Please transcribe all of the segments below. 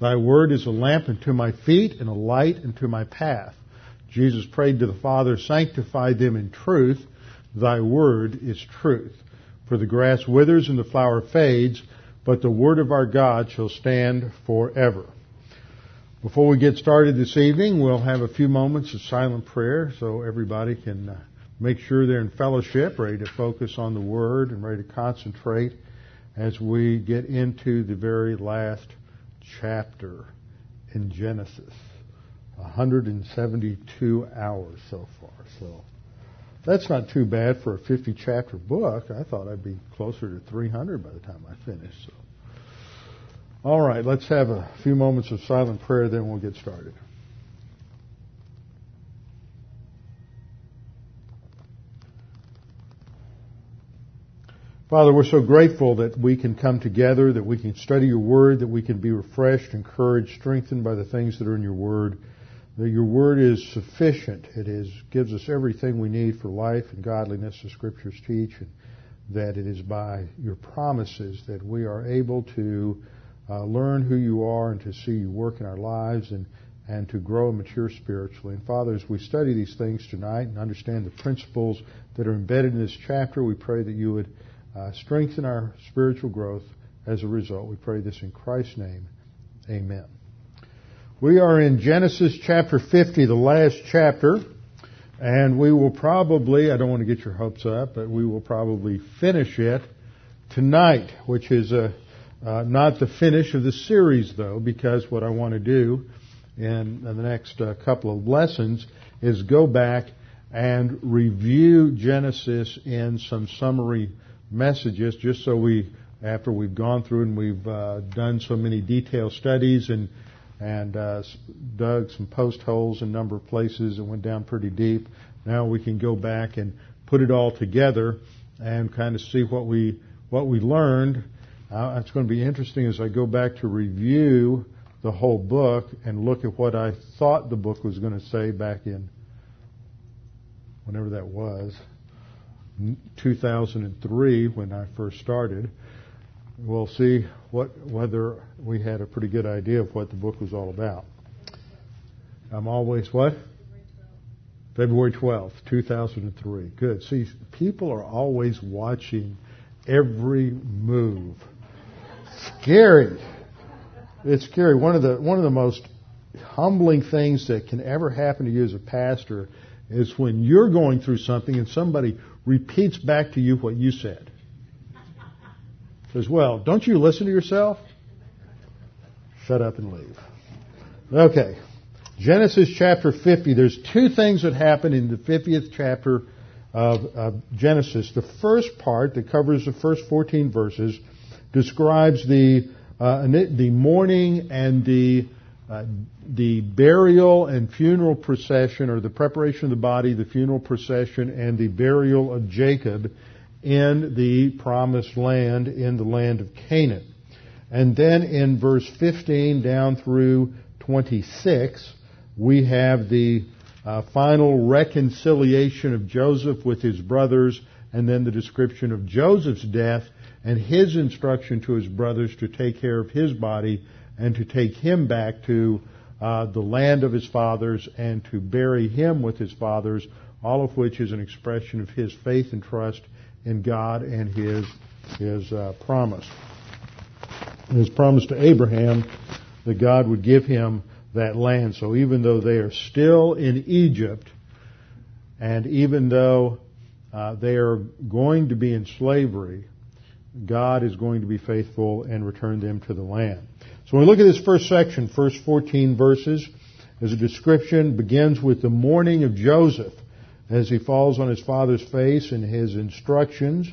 Thy word is a lamp unto my feet and a light unto my path. Jesus prayed to the Father, sanctify them in truth. Thy word is truth. For the grass withers and the flower fades, but the word of our God shall stand forever. Before we get started this evening, we'll have a few moments of silent prayer so everybody can uh, make sure they're in fellowship, ready to focus on the word and ready to concentrate as we get into the very last chapter in Genesis. 172 hours so far. So that's not too bad for a 50 chapter book. I thought I'd be closer to 300 by the time I finish. So. All right, let's have a few moments of silent prayer, then we'll get started. Father, we're so grateful that we can come together, that we can study your word, that we can be refreshed, encouraged, strengthened by the things that are in your word. That your word is sufficient. It is gives us everything we need for life and godliness, the scriptures teach, and that it is by your promises that we are able to uh, learn who you are and to see you work in our lives and, and to grow and mature spiritually. And Father, as we study these things tonight and understand the principles that are embedded in this chapter, we pray that you would uh, strengthen our spiritual growth as a result. We pray this in Christ's name. Amen. We are in Genesis chapter 50, the last chapter, and we will probably, I don't want to get your hopes up, but we will probably finish it tonight, which is a, uh, not the finish of the series though, because what I want to do in the next uh, couple of lessons is go back and review Genesis in some summary messages just so we, after we've gone through and we've uh, done so many detailed studies and and uh, dug some post holes in a number of places and went down pretty deep. Now we can go back and put it all together and kind of see what we what we learned. Uh, it's going to be interesting as I go back to review the whole book and look at what I thought the book was going to say back in whenever that was. 2003 when I first started. We'll see what whether we had a pretty good idea of what the book was all about. I'm always what? February 12th, 2003. Good. See, people are always watching every move. Scary. It's scary. One of the one of the most humbling things that can ever happen to you as a pastor is when you're going through something and somebody repeats back to you what you said. Says, well, don't you listen to yourself? Shut up and leave. Okay. Genesis chapter 50. There's two things that happen in the 50th chapter of, of Genesis. The first part that covers the first 14 verses describes the, uh, the mourning and the uh, the burial and funeral procession, or the preparation of the body, the funeral procession, and the burial of Jacob in the promised land, in the land of Canaan. And then in verse 15 down through 26, we have the uh, final reconciliation of Joseph with his brothers, and then the description of Joseph's death and his instruction to his brothers to take care of his body and to take him back to uh, the land of his fathers and to bury him with his fathers, all of which is an expression of his faith and trust in God and his his uh, promise. His promise to Abraham that God would give him that land. So even though they are still in Egypt, and even though uh, they are going to be in slavery, God is going to be faithful and return them to the land. So when we look at this first section, first 14 verses, as a description, begins with the mourning of Joseph as he falls on his father's face and his instructions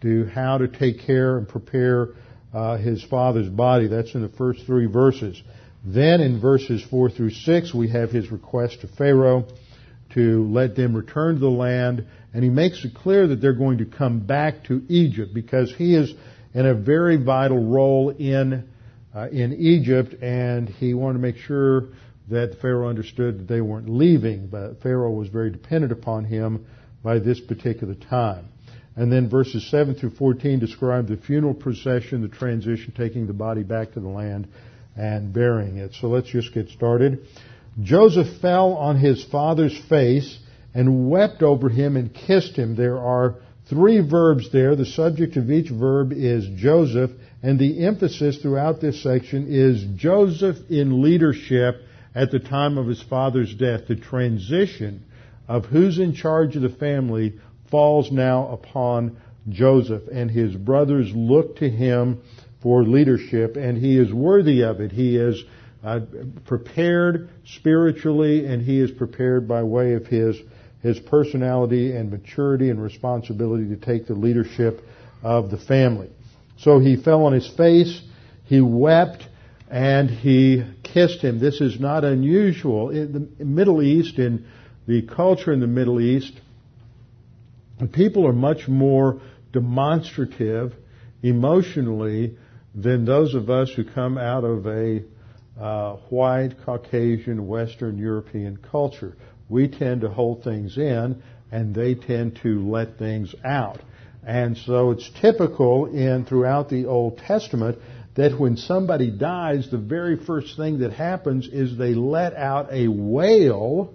to how to take care and prepare uh, his father's body. That's in the first three verses. Then in verses 4 through 6, we have his request to Pharaoh to let them return to the land, and he makes it clear that they're going to come back to Egypt because he is in a very vital role in uh, in Egypt, and he wanted to make sure that Pharaoh understood that they weren't leaving, but Pharaoh was very dependent upon him by this particular time. And then verses 7 through 14 describe the funeral procession, the transition, taking the body back to the land and burying it. So let's just get started. Joseph fell on his father's face and wept over him and kissed him. There are three verbs there. The subject of each verb is Joseph, and the emphasis throughout this section is Joseph in leadership at the time of his father's death. The transition of who's in charge of the family falls now upon Joseph, and his brothers look to him for leadership, and he is worthy of it. He is uh, prepared spiritually, and he is prepared by way of his his personality and maturity and responsibility to take the leadership of the family. So he fell on his face, he wept, and he kissed him. This is not unusual. In the Middle East, in the culture in the Middle East, people are much more demonstrative emotionally than those of us who come out of a uh, white, Caucasian, Western European culture. We tend to hold things in and they tend to let things out. And so it's typical in throughout the Old Testament that when somebody dies, the very first thing that happens is they let out a wail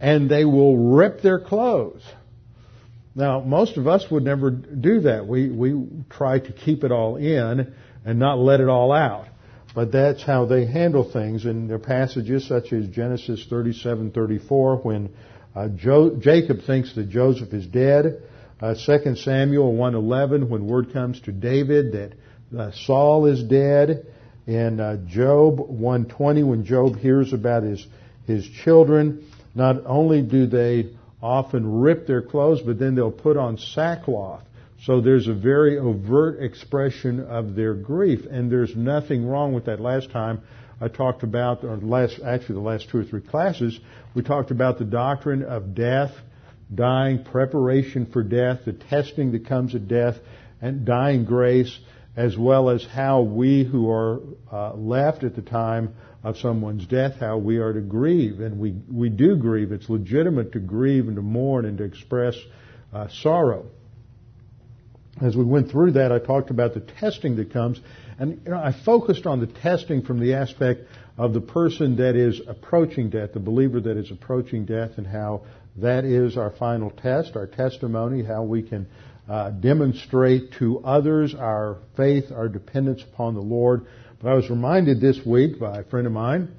and they will rip their clothes. Now, most of us would never do that. We, we try to keep it all in and not let it all out. But that's how they handle things. in their passages such as Genesis 37:34 when uh, jo- Jacob thinks that Joseph is dead. Uh, 2 Samuel 1:11 when word comes to David that uh, Saul is dead. In uh, Job 1:20 when Job hears about his his children, not only do they often rip their clothes, but then they'll put on sackcloth. So there's a very overt expression of their grief, and there's nothing wrong with that. Last time I talked about, or last, actually the last two or three classes, we talked about the doctrine of death, dying, preparation for death, the testing that comes at death, and dying grace, as well as how we who are uh, left at the time of someone's death, how we are to grieve. And we, we do grieve. It's legitimate to grieve and to mourn and to express uh, sorrow as we went through that, I talked about the testing that comes, and you know, I focused on the testing from the aspect of the person that is approaching death, the believer that is approaching death, and how that is our final test, our testimony, how we can uh, demonstrate to others our faith, our dependence upon the Lord. But I was reminded this week by a friend of mine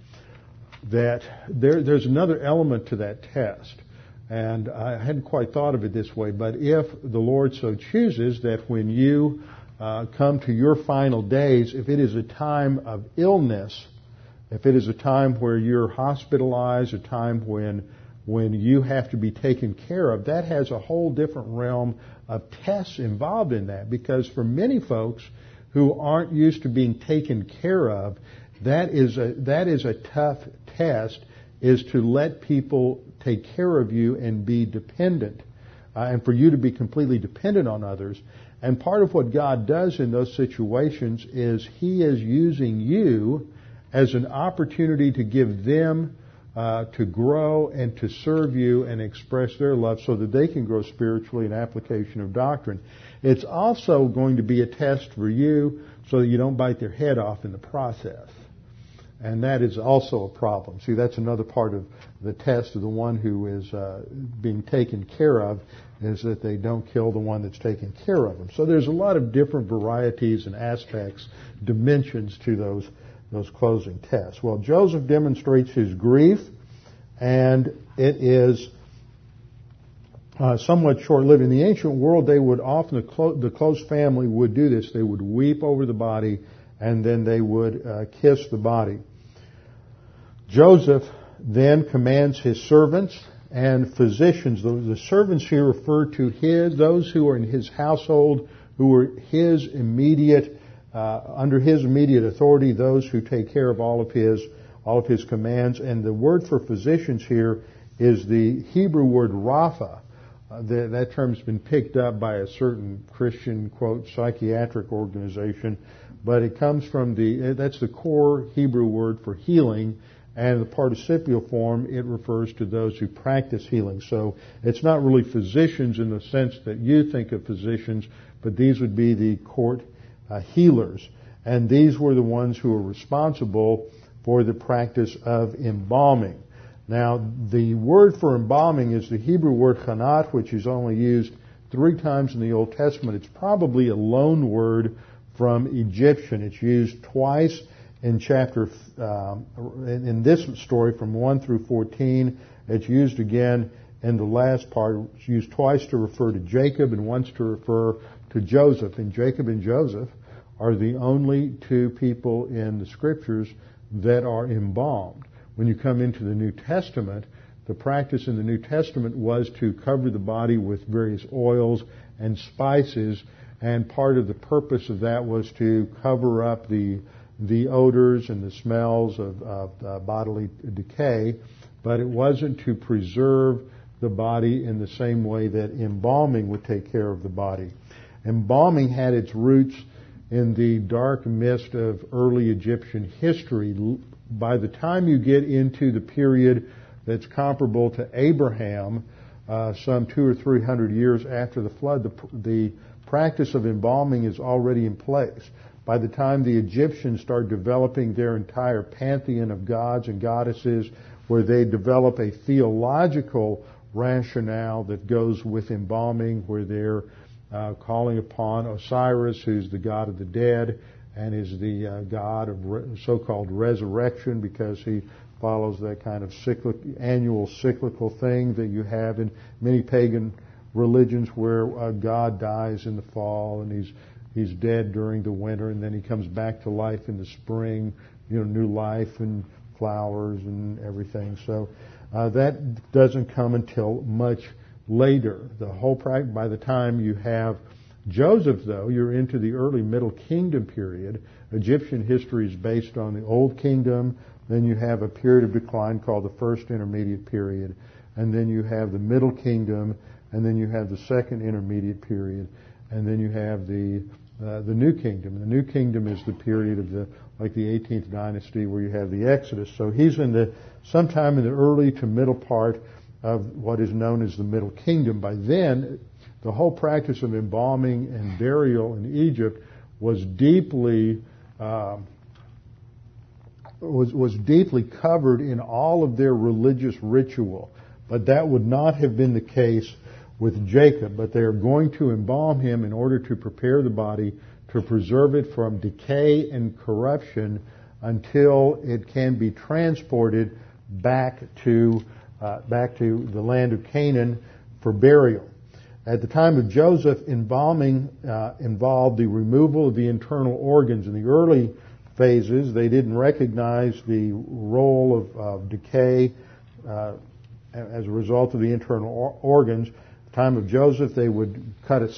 that there, there's another element to that test. And I hadn't quite thought of it this way, but if the Lord so chooses that when you uh, come to your final days, if it is a time of illness, if it is a time where you're hospitalized, a time when when you have to be taken care of, that has a whole different realm of tests involved in that. Because for many folks who aren't used to being taken care of, that is a that is a tough test is to let people take care of you and be dependent, uh, and for you to be completely dependent on others. And part of what God does in those situations is He is using you as an opportunity to give them uh, to grow and to serve you and express their love so that they can grow spiritually in application of doctrine. It's also going to be a test for you so that you don't bite their head off in the process. And that is also a problem. See, that's another part of the test of the one who is uh, being taken care of is that they don't kill the one that's taking care of them. So there's a lot of different varieties and aspects, dimensions to those those closing tests. Well, Joseph demonstrates his grief, and it is uh, somewhat short-lived. In the ancient world, they would often the, clo- the close family would do this. They would weep over the body, and then they would uh, kiss the body. Joseph then commands his servants and physicians. The, servants here refer to his, those who are in his household, who were his immediate uh, under his immediate authority, those who take care of all of his all of his commands. And the word for physicians here is the Hebrew word rapha. Uh, the, that term's been picked up by a certain Christian quote psychiatric organization, but it comes from the that's the core Hebrew word for healing. And the participial form, it refers to those who practice healing. So it's not really physicians in the sense that you think of physicians, but these would be the court uh, healers. And these were the ones who were responsible for the practice of embalming. Now, the word for embalming is the Hebrew word chanat, which is only used three times in the Old Testament. It's probably a loan word from Egyptian. It's used twice in chapter, um, in this story from 1 through 14. It's used again in the last part. It's used twice to refer to Jacob and once to refer to Joseph. And Jacob and Joseph are the only two people in the scriptures that are embalmed. When you come into the New Testament, the practice in the New Testament was to cover the body with various oils and spices, and part of the purpose of that was to cover up the the odors and the smells of, of uh, bodily decay, but it wasn't to preserve the body in the same way that embalming would take care of the body. Embalming had its roots in the dark mist of early Egyptian history. By the time you get into the period that's comparable to Abraham, uh, some two or three hundred years after the flood, the, the practice of embalming is already in place. By the time the Egyptians start developing their entire pantheon of gods and goddesses, where they develop a theological rationale that goes with embalming, where they're uh, calling upon Osiris, who's the god of the dead and is the uh, god of re- so-called resurrection because he follows that kind of cyclic, annual cyclical thing that you have in many pagan religions where uh, God dies in the fall and he's he's dead during the winter and then he comes back to life in the spring, you know, new life and flowers and everything. So uh, that doesn't come until much later. The whole practice, by the time you have Joseph, though, you're into the early Middle Kingdom period. Egyptian history is based on the Old Kingdom. Then you have a period of decline called the First Intermediate Period. And then you have the Middle Kingdom. And then you have the Second Intermediate Period. And then you have the uh, the New Kingdom. The New Kingdom is the period of the like the 18th dynasty where you have the Exodus. So he's in the sometime in the early to middle part of what is known as the Middle Kingdom. By then, the whole practice of embalming and burial in Egypt was deeply uh, was was deeply covered in all of their religious ritual. But that would not have been the case with Jacob. But they are going to embalm him in order to prepare the body to preserve it from decay and corruption until it can be transported back to uh, back to the land of Canaan for burial. At the time of Joseph, embalming uh, involved the removal of the internal organs. In the early phases, they didn't recognize the role of, of decay uh, as a result of the internal or- organs. Time of Joseph, they would cut a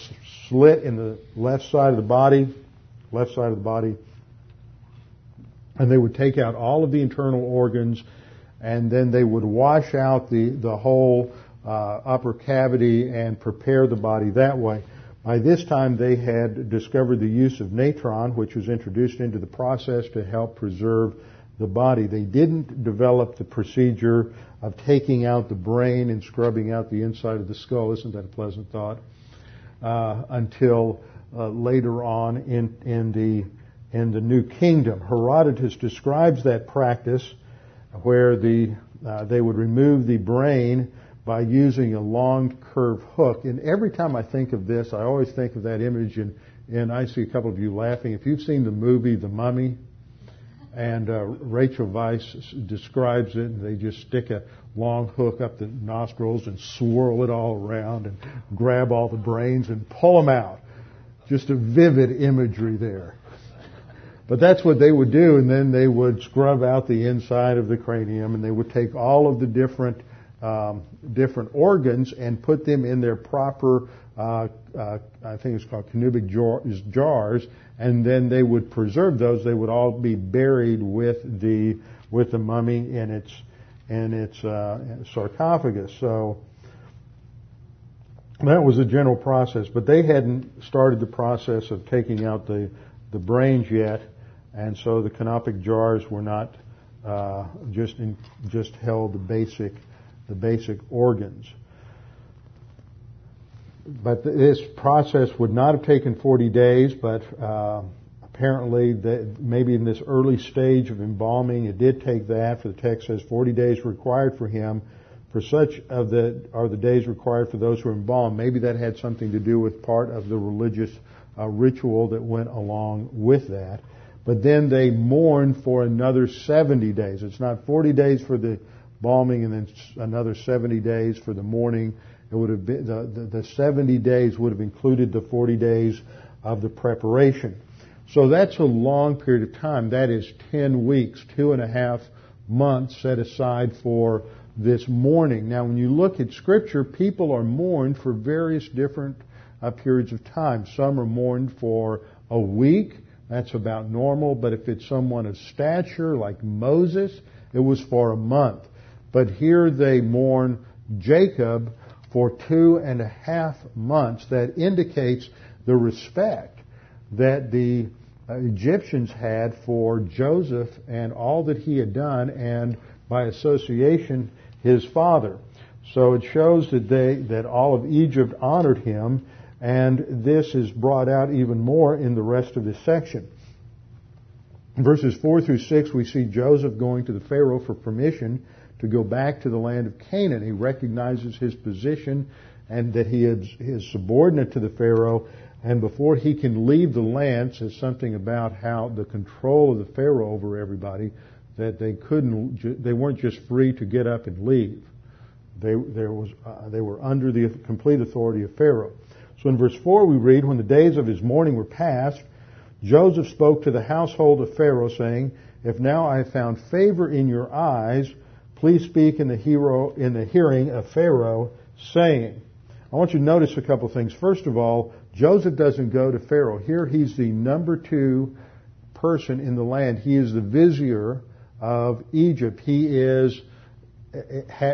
slit in the left side of the body, left side of the body, and they would take out all of the internal organs and then they would wash out the, the whole uh, upper cavity and prepare the body that way. By this time, they had discovered the use of natron, which was introduced into the process to help preserve the body. They didn't develop the procedure of taking out the brain and scrubbing out the inside of the skull. Isn't that a pleasant thought? Uh, until uh, later on in, in the in the New Kingdom, Herodotus describes that practice where the uh, they would remove the brain by using a long curved hook. And every time I think of this, I always think of that image, and, and I see a couple of you laughing. If you've seen the movie The Mummy, and uh, Rachel Weisz describes it, and they just stick a long hook up the nostrils and swirl it all around and grab all the brains and pull them out. Just a vivid imagery there. But that's what they would do, and then they would scrub out the inside of the cranium, and they would take all of the different um, different organs and put them in their proper, uh, uh, I think it's called canopic jars, and then they would preserve those. They would all be buried with the with the mummy in its in its uh, sarcophagus. So that was the general process, but they hadn't started the process of taking out the the brains yet, and so the canopic jars were not uh, just in, just held the basic the basic organs. But this process would not have taken 40 days, but uh, apparently maybe in this early stage of embalming, it did take that. For the text says 40 days required for him. For such of the are the days required for those who are embalmed. Maybe that had something to do with part of the religious uh, ritual that went along with that. But then they mourn for another 70 days. It's not 40 days for the embalming and then another 70 days for the mourning. It would have been, the, the, the 70 days would have included the 40 days of the preparation. So that's a long period of time. That is 10 weeks, two and a half months set aside for this mourning. Now, when you look at Scripture, people are mourned for various different uh, periods of time. Some are mourned for a week. That's about normal. But if it's someone of stature, like Moses, it was for a month. But here they mourn Jacob for two and a half months. That indicates the respect that the uh, Egyptians had for Joseph and all that he had done, and by association, his father. So it shows that they, that all of Egypt honored him, and this is brought out even more in the rest of this section. In verses 4 through 6, we see Joseph going to the Pharaoh for permission to go back to the land of Canaan. He recognizes his position and that he is, subordinate to the Pharaoh, and before he can leave the land, says something about how the control of the Pharaoh over everybody, that they couldn't, they weren't just free to get up and leave. They, there was, uh, they were under the complete authority of Pharaoh. So in verse 4 we read, When the days of his mourning were past, Joseph spoke to the household of Pharaoh, saying, If now I have found favor in your eyes, please speak in the, hero, in the hearing of Pharaoh, saying, I want you to notice a couple of things. First of all, Joseph doesn't go to Pharaoh. Here he's the number two person in the land. He is the vizier of Egypt. He is,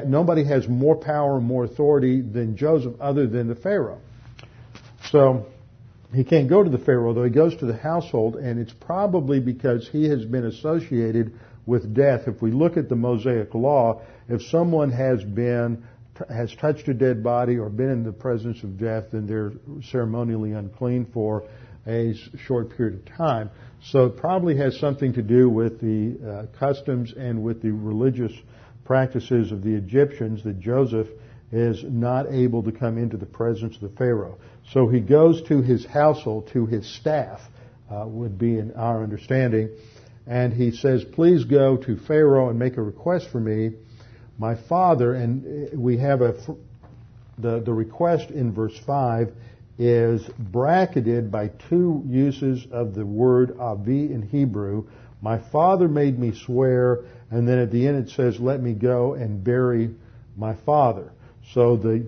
nobody has more power and more authority than Joseph other than the Pharaoh. So, he can't go to the Pharaoh, though he goes to the household, and it's probably because he has been associated with death. If we look at the Mosaic Law, if someone has been has touched a dead body or been in the presence of death, then they're ceremonially unclean for a short period of time. So it probably has something to do with the uh, customs and with the religious practices of the Egyptians that Joseph is not able to come into the presence of the Pharaoh. So he goes to his household, to his staff, uh, would be in our understanding, and he says, please go to Pharaoh and make a request for me my father, and uh, we have a, the, the request in verse 5 is bracketed by two uses of the word avi in Hebrew. My father made me swear, and then at the end it says, let me go and bury my father. So the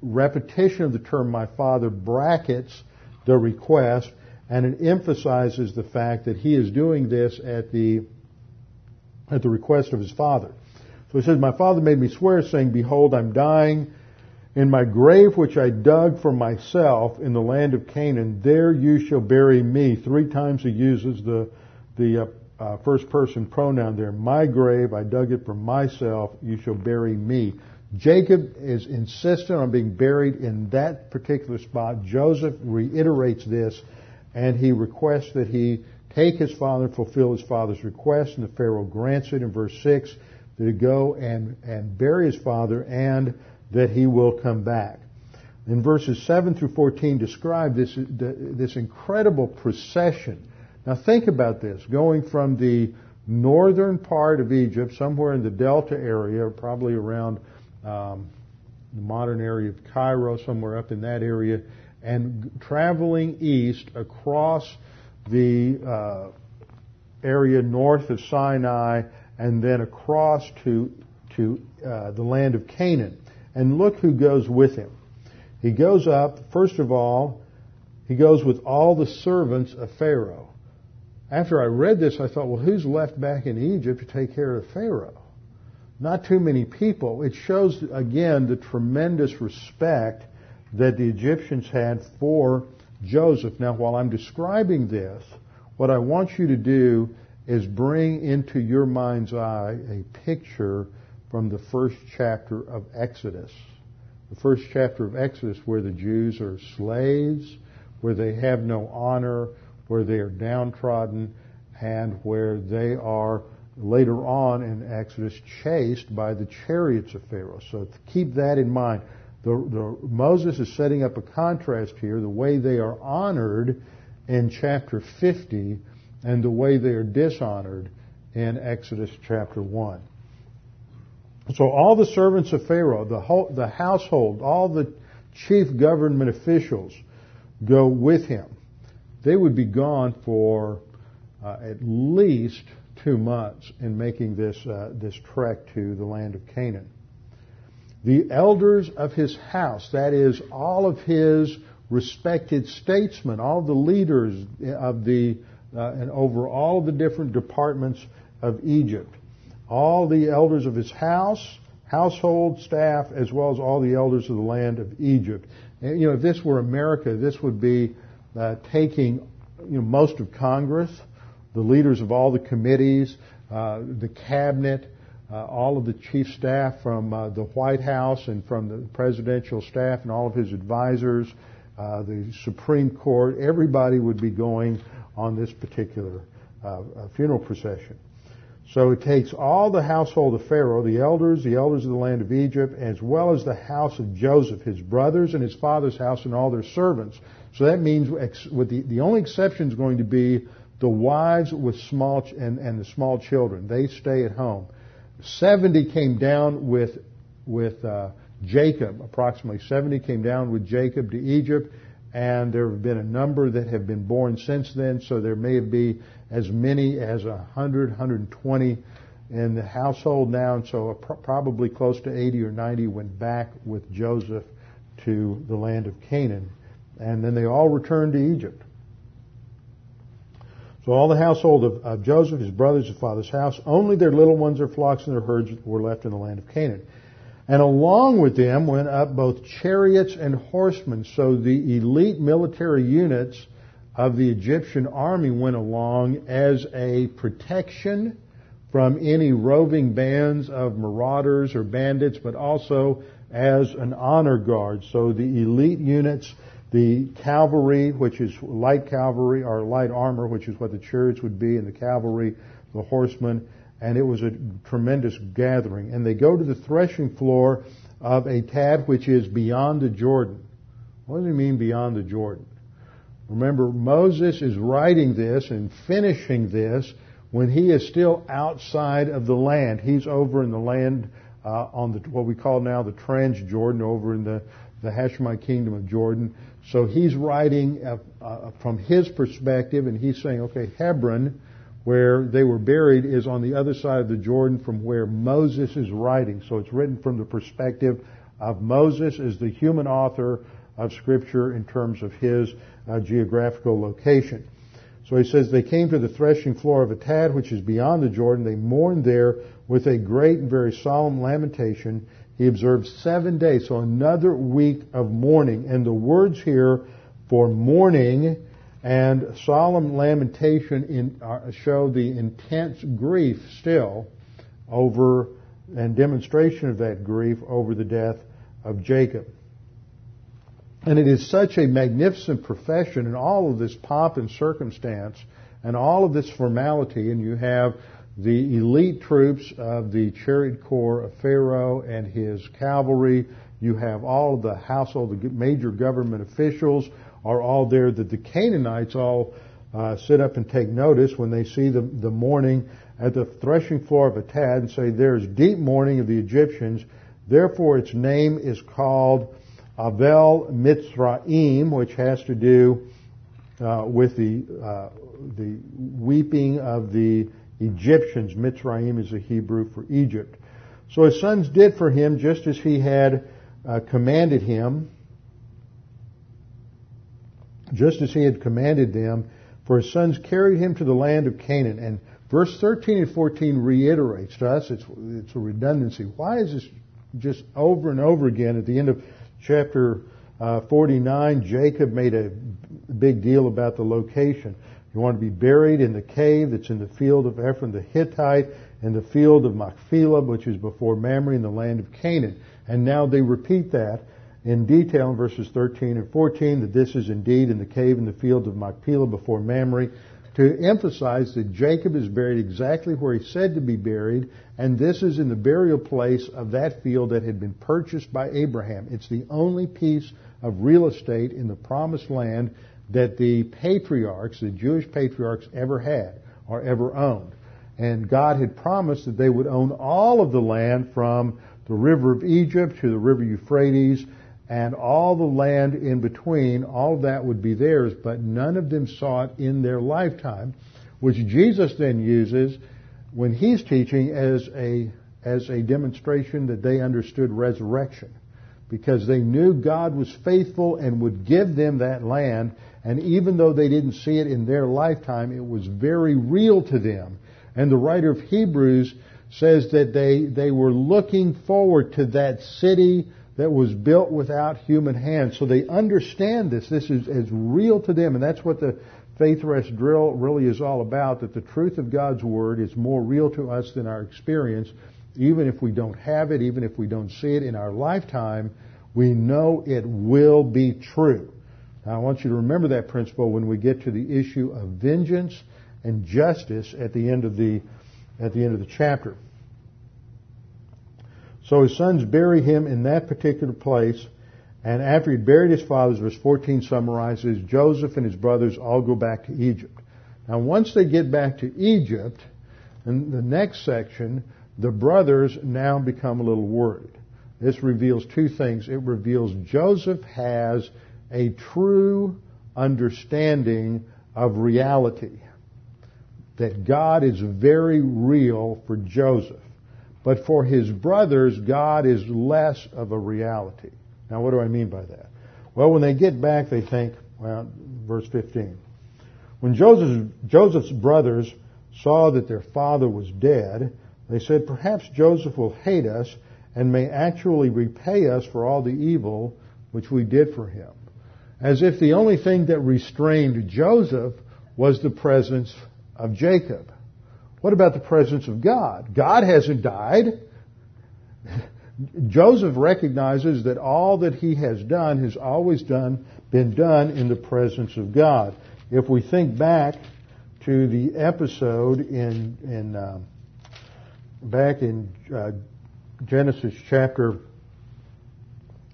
repetition of the term my father brackets the request, and it emphasizes the fact that he is doing this at the, at the request of his father. So he says, My father made me swear, saying, Behold, I'm dying. In my grave which I dug for myself in the land of Canaan, there you shall bury me. Three times he uses the, the uh, uh, first person pronoun there. My grave, I dug it for myself, you shall bury me. Jacob is insistent on being buried in that particular spot. Joseph reiterates this, and he requests that he take his father and fulfill his father's request, and the Pharaoh grants it in verse 6 to go and, and bury his father and that he will come back. In verses 7 through 14 describe this, this incredible procession. Now think about this, going from the northern part of Egypt, somewhere in the Delta area, probably around um, the modern area of Cairo, somewhere up in that area, and traveling east across the uh, area north of Sinai and then across to, to uh, the land of Canaan. And look who goes with him. He goes up, first of all, he goes with all the servants of Pharaoh. After I read this, I thought, well, who's left back in Egypt to take care of Pharaoh? Not too many people. It shows, again, the tremendous respect that the Egyptians had for Joseph. Now, while I'm describing this, what I want you to do is bring into your mind's eye a picture from the first chapter of Exodus. The first chapter of Exodus where the Jews are slaves, where they have no honor, where they are downtrodden, and where they are later on in Exodus chased by the chariots of Pharaoh. So keep that in mind. The, the, Moses is setting up a contrast here, the way they are honored in chapter 50 and the way they are dishonored in Exodus chapter 1. So all the servants of Pharaoh, the, whole, the household, all the chief government officials go with him. They would be gone for uh, at least two months in making this, uh, this trek to the land of Canaan. The elders of his house, that is, all of his respected statesmen, all the leaders of the, uh, and over all the different departments of Egypt, all the elders of his house, household staff, as well as all the elders of the land of Egypt. And, you know, if this were America, this would be uh, taking you know, most of Congress, the leaders of all the committees, uh, the cabinet, uh, all of the chief staff from uh, the White House and from the presidential staff and all of his advisors, uh, the Supreme Court, everybody would be going on this particular uh, funeral procession. So it takes all the household of Pharaoh, the elders, the elders of the land of Egypt, as well as the house of Joseph, his brothers and his father's house, and all their servants. So that means with the, the only exception is going to be the wives with small and, and the small children. They stay at home. Seventy came down with with uh, Jacob. Approximately seventy came down with Jacob to Egypt, and there have been a number that have been born since then. So there may be as many as 100, 120 in the household now, and so probably close to 80 or 90 went back with Joseph to the land of Canaan, and then they all returned to Egypt. So all the household of, of Joseph, his brothers, his father's house, only their little ones, their flocks, and their herds were left in the land of Canaan. And along with them went up both chariots and horsemen. So the elite military units of the Egyptian army went along as a protection from any roving bands of marauders or bandits, but also as an honor guard. So the elite units, the cavalry, which is light cavalry, or light armor, which is what the chariots would be, and the cavalry, the horsemen, and it was a tremendous gathering. And they go to the threshing floor of Atad, which is beyond the Jordan. What does he mean beyond the Jordan? Remember, Moses is writing this and finishing this when he is still outside of the land. He's over in the land uh, on the what we call now the Transjordan, over in the the Hashemite kingdom of Jordan. So he's writing uh, uh, from his perspective, and he's saying, okay, Hebron where they were buried is on the other side of the Jordan from where Moses is writing. So it's written from the perspective of Moses as the human author of Scripture in terms of his uh, geographical location. So he says, they came to the threshing floor of Atad, which is beyond the Jordan. They mourned there with a great and very solemn lamentation. He observed seven days, so another week of mourning. And the words here for mourning and solemn lamentation in, uh, show the intense grief still over and demonstration of that grief over the death of Jacob. And it is such a magnificent profession and all of this pomp and circumstance and all of this formality and you have the elite troops of the chariot corps of Pharaoh and his cavalry. You have all of the household, the major government officials are all there that the Canaanites all uh, sit up and take notice when they see the, the mourning at the threshing floor of Atad and say, There's deep mourning of the Egyptians. Therefore, its name is called Avel Mitzraim, which has to do uh, with the, uh, the weeping of the Egyptians. Mitzraim is a Hebrew for Egypt. So his sons did for him just as he had uh, commanded him, just as he had commanded them, for his sons carried him to the land of Canaan. And verse 13 and 14 reiterates to us, it's, it's a redundancy. Why is this just over and over again at the end of chapter uh, 49? Jacob made a big deal about the location. You want to be buried in the cave that's in the field of Ephron the Hittite, in the field of Machpelah, which is before Mamre in the land of Canaan. And now they repeat that in detail in verses 13 and 14 that this is indeed in the cave in the field of Machpelah before Mamre to emphasize that Jacob is buried exactly where he said to be buried, and this is in the burial place of that field that had been purchased by Abraham. It's the only piece of real estate in the promised land that the patriarchs, the Jewish patriarchs, ever had or ever owned. And God had promised that they would own all of the land from the river of Egypt to the river Euphrates and all the land in between, all of that would be theirs, but none of them saw it in their lifetime, which Jesus then uses when he's teaching as a, as a demonstration that they understood resurrection. Because they knew God was faithful and would give them that land, and even though they didn't see it in their lifetime, it was very real to them. And the writer of Hebrews says that they, they were looking forward to that city that was built without human hands. So they understand this. This is as real to them. And that's what the faith rest drill really is all about, that the truth of God's Word is more real to us than our experience. Even if we don't have it, even if we don't see it in our lifetime, we know it will be true. Now I want you to remember that principle when we get to the issue of vengeance and justice at the end of the, at the end of the chapter. So his sons bury him in that particular place. And after he buried his fathers, verse 14 summarizes, Joseph and his brothers all go back to Egypt. Now once they get back to Egypt, in the next section, the brothers now become a little worried. This reveals two things. It reveals Joseph has a true understanding of reality. That God is very real for Joseph. But for his brothers, God is less of a reality. Now, what do I mean by that? Well, when they get back, they think, well, verse 15. When Joseph's, Joseph's brothers saw that their father was dead, they said, perhaps Joseph will hate us and may actually repay us for all the evil which we did for him. As if the only thing that restrained Joseph was the presence of Jacob. What about the presence of God? God hasn't died. Joseph recognizes that all that he has done has always done, been done in the presence of God. If we think back to the episode in, in uh, back in uh, Genesis chapter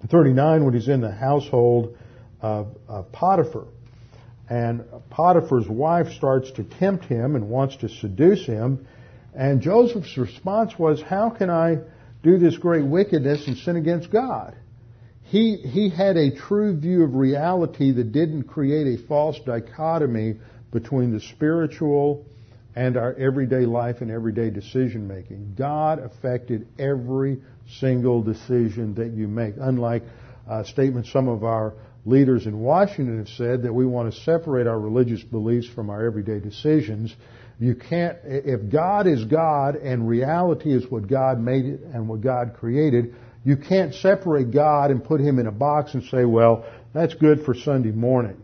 39 when he's in the household of, of Potiphar. And Potiphar's wife starts to tempt him and wants to seduce him. And Joseph's response was, how can I do this great wickedness and sin against God? He, he had a true view of reality that didn't create a false dichotomy between the spiritual and our everyday life and everyday decision making. God affected every single decision that you make, unlike uh, statements some of our leaders in Washington have said that we want to separate our religious beliefs from our everyday decisions. You can't, if God is God and reality is what God made it and what God created, you can't separate God and put Him in a box and say, well, that's good for Sunday morning.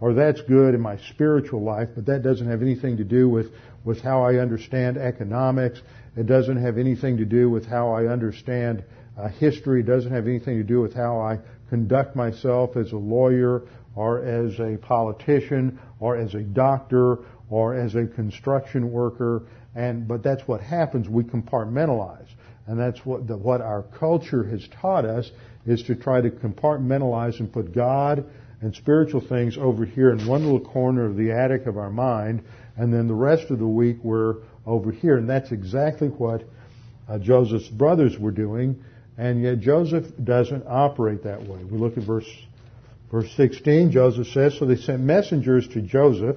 Or that's good in my spiritual life, but that doesn't have anything to do with, with how I understand economics. It doesn't have anything to do with how I understand uh, history. It doesn't have anything to do with how I conduct myself as a lawyer or as a politician or as a doctor or as a construction worker. And, but that's what happens. We compartmentalize. And that's what, the, what our culture has taught us is to try to compartmentalize and put God and spiritual things over here in one little corner of the attic of our mind, and then the rest of the week we're over here. And that's exactly what uh, Joseph's brothers were doing. And yet Joseph doesn't operate that way. We look at verse, verse 16. Joseph says, So they sent messengers to Joseph,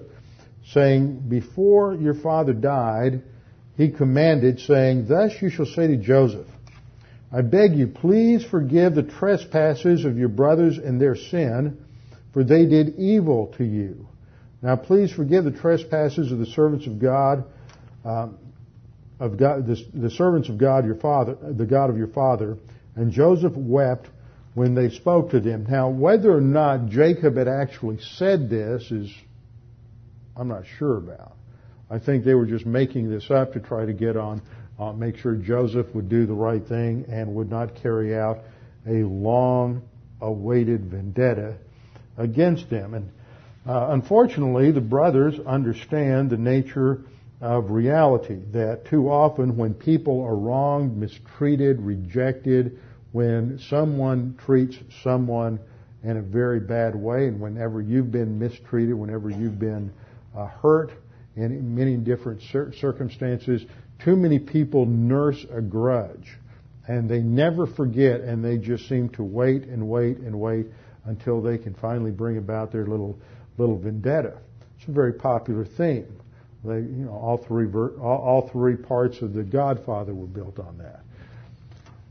saying, Before your father died, he commanded, saying, Thus you shall say to Joseph, I beg you, please forgive the trespasses of your brothers and their sin, for they did evil to you. Now please forgive the trespasses of the servants of God, um, of God, the, the servants of God, your father, the God of your father. And Joseph wept when they spoke to them. Now, whether or not Jacob had actually said this is, I'm not sure about. I think they were just making this up to try to get on, uh, make sure Joseph would do the right thing and would not carry out a long awaited vendetta against them. And uh, unfortunately, the brothers understand the nature of reality that too often when people are wronged, mistreated, rejected, when someone treats someone in a very bad way, and whenever you've been mistreated, whenever you've been uh, hurt in many different cir- circumstances, too many people nurse a grudge. And they never forget, and they just seem to wait and wait and wait until they can finally bring about their little little vendetta. It's a very popular theme. They, you know, all three all, all three parts of the Godfather were built on that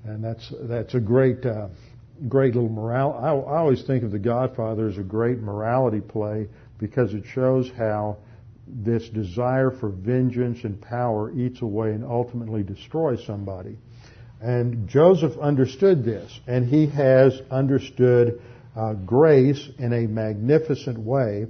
and that's that's a great uh, great little morale. I, I always think of The Godfather as a great morality play because it shows how this desire for vengeance and power eats away and ultimately destroys somebody. And Joseph understood this, and he has understood uh, grace in a magnificent way,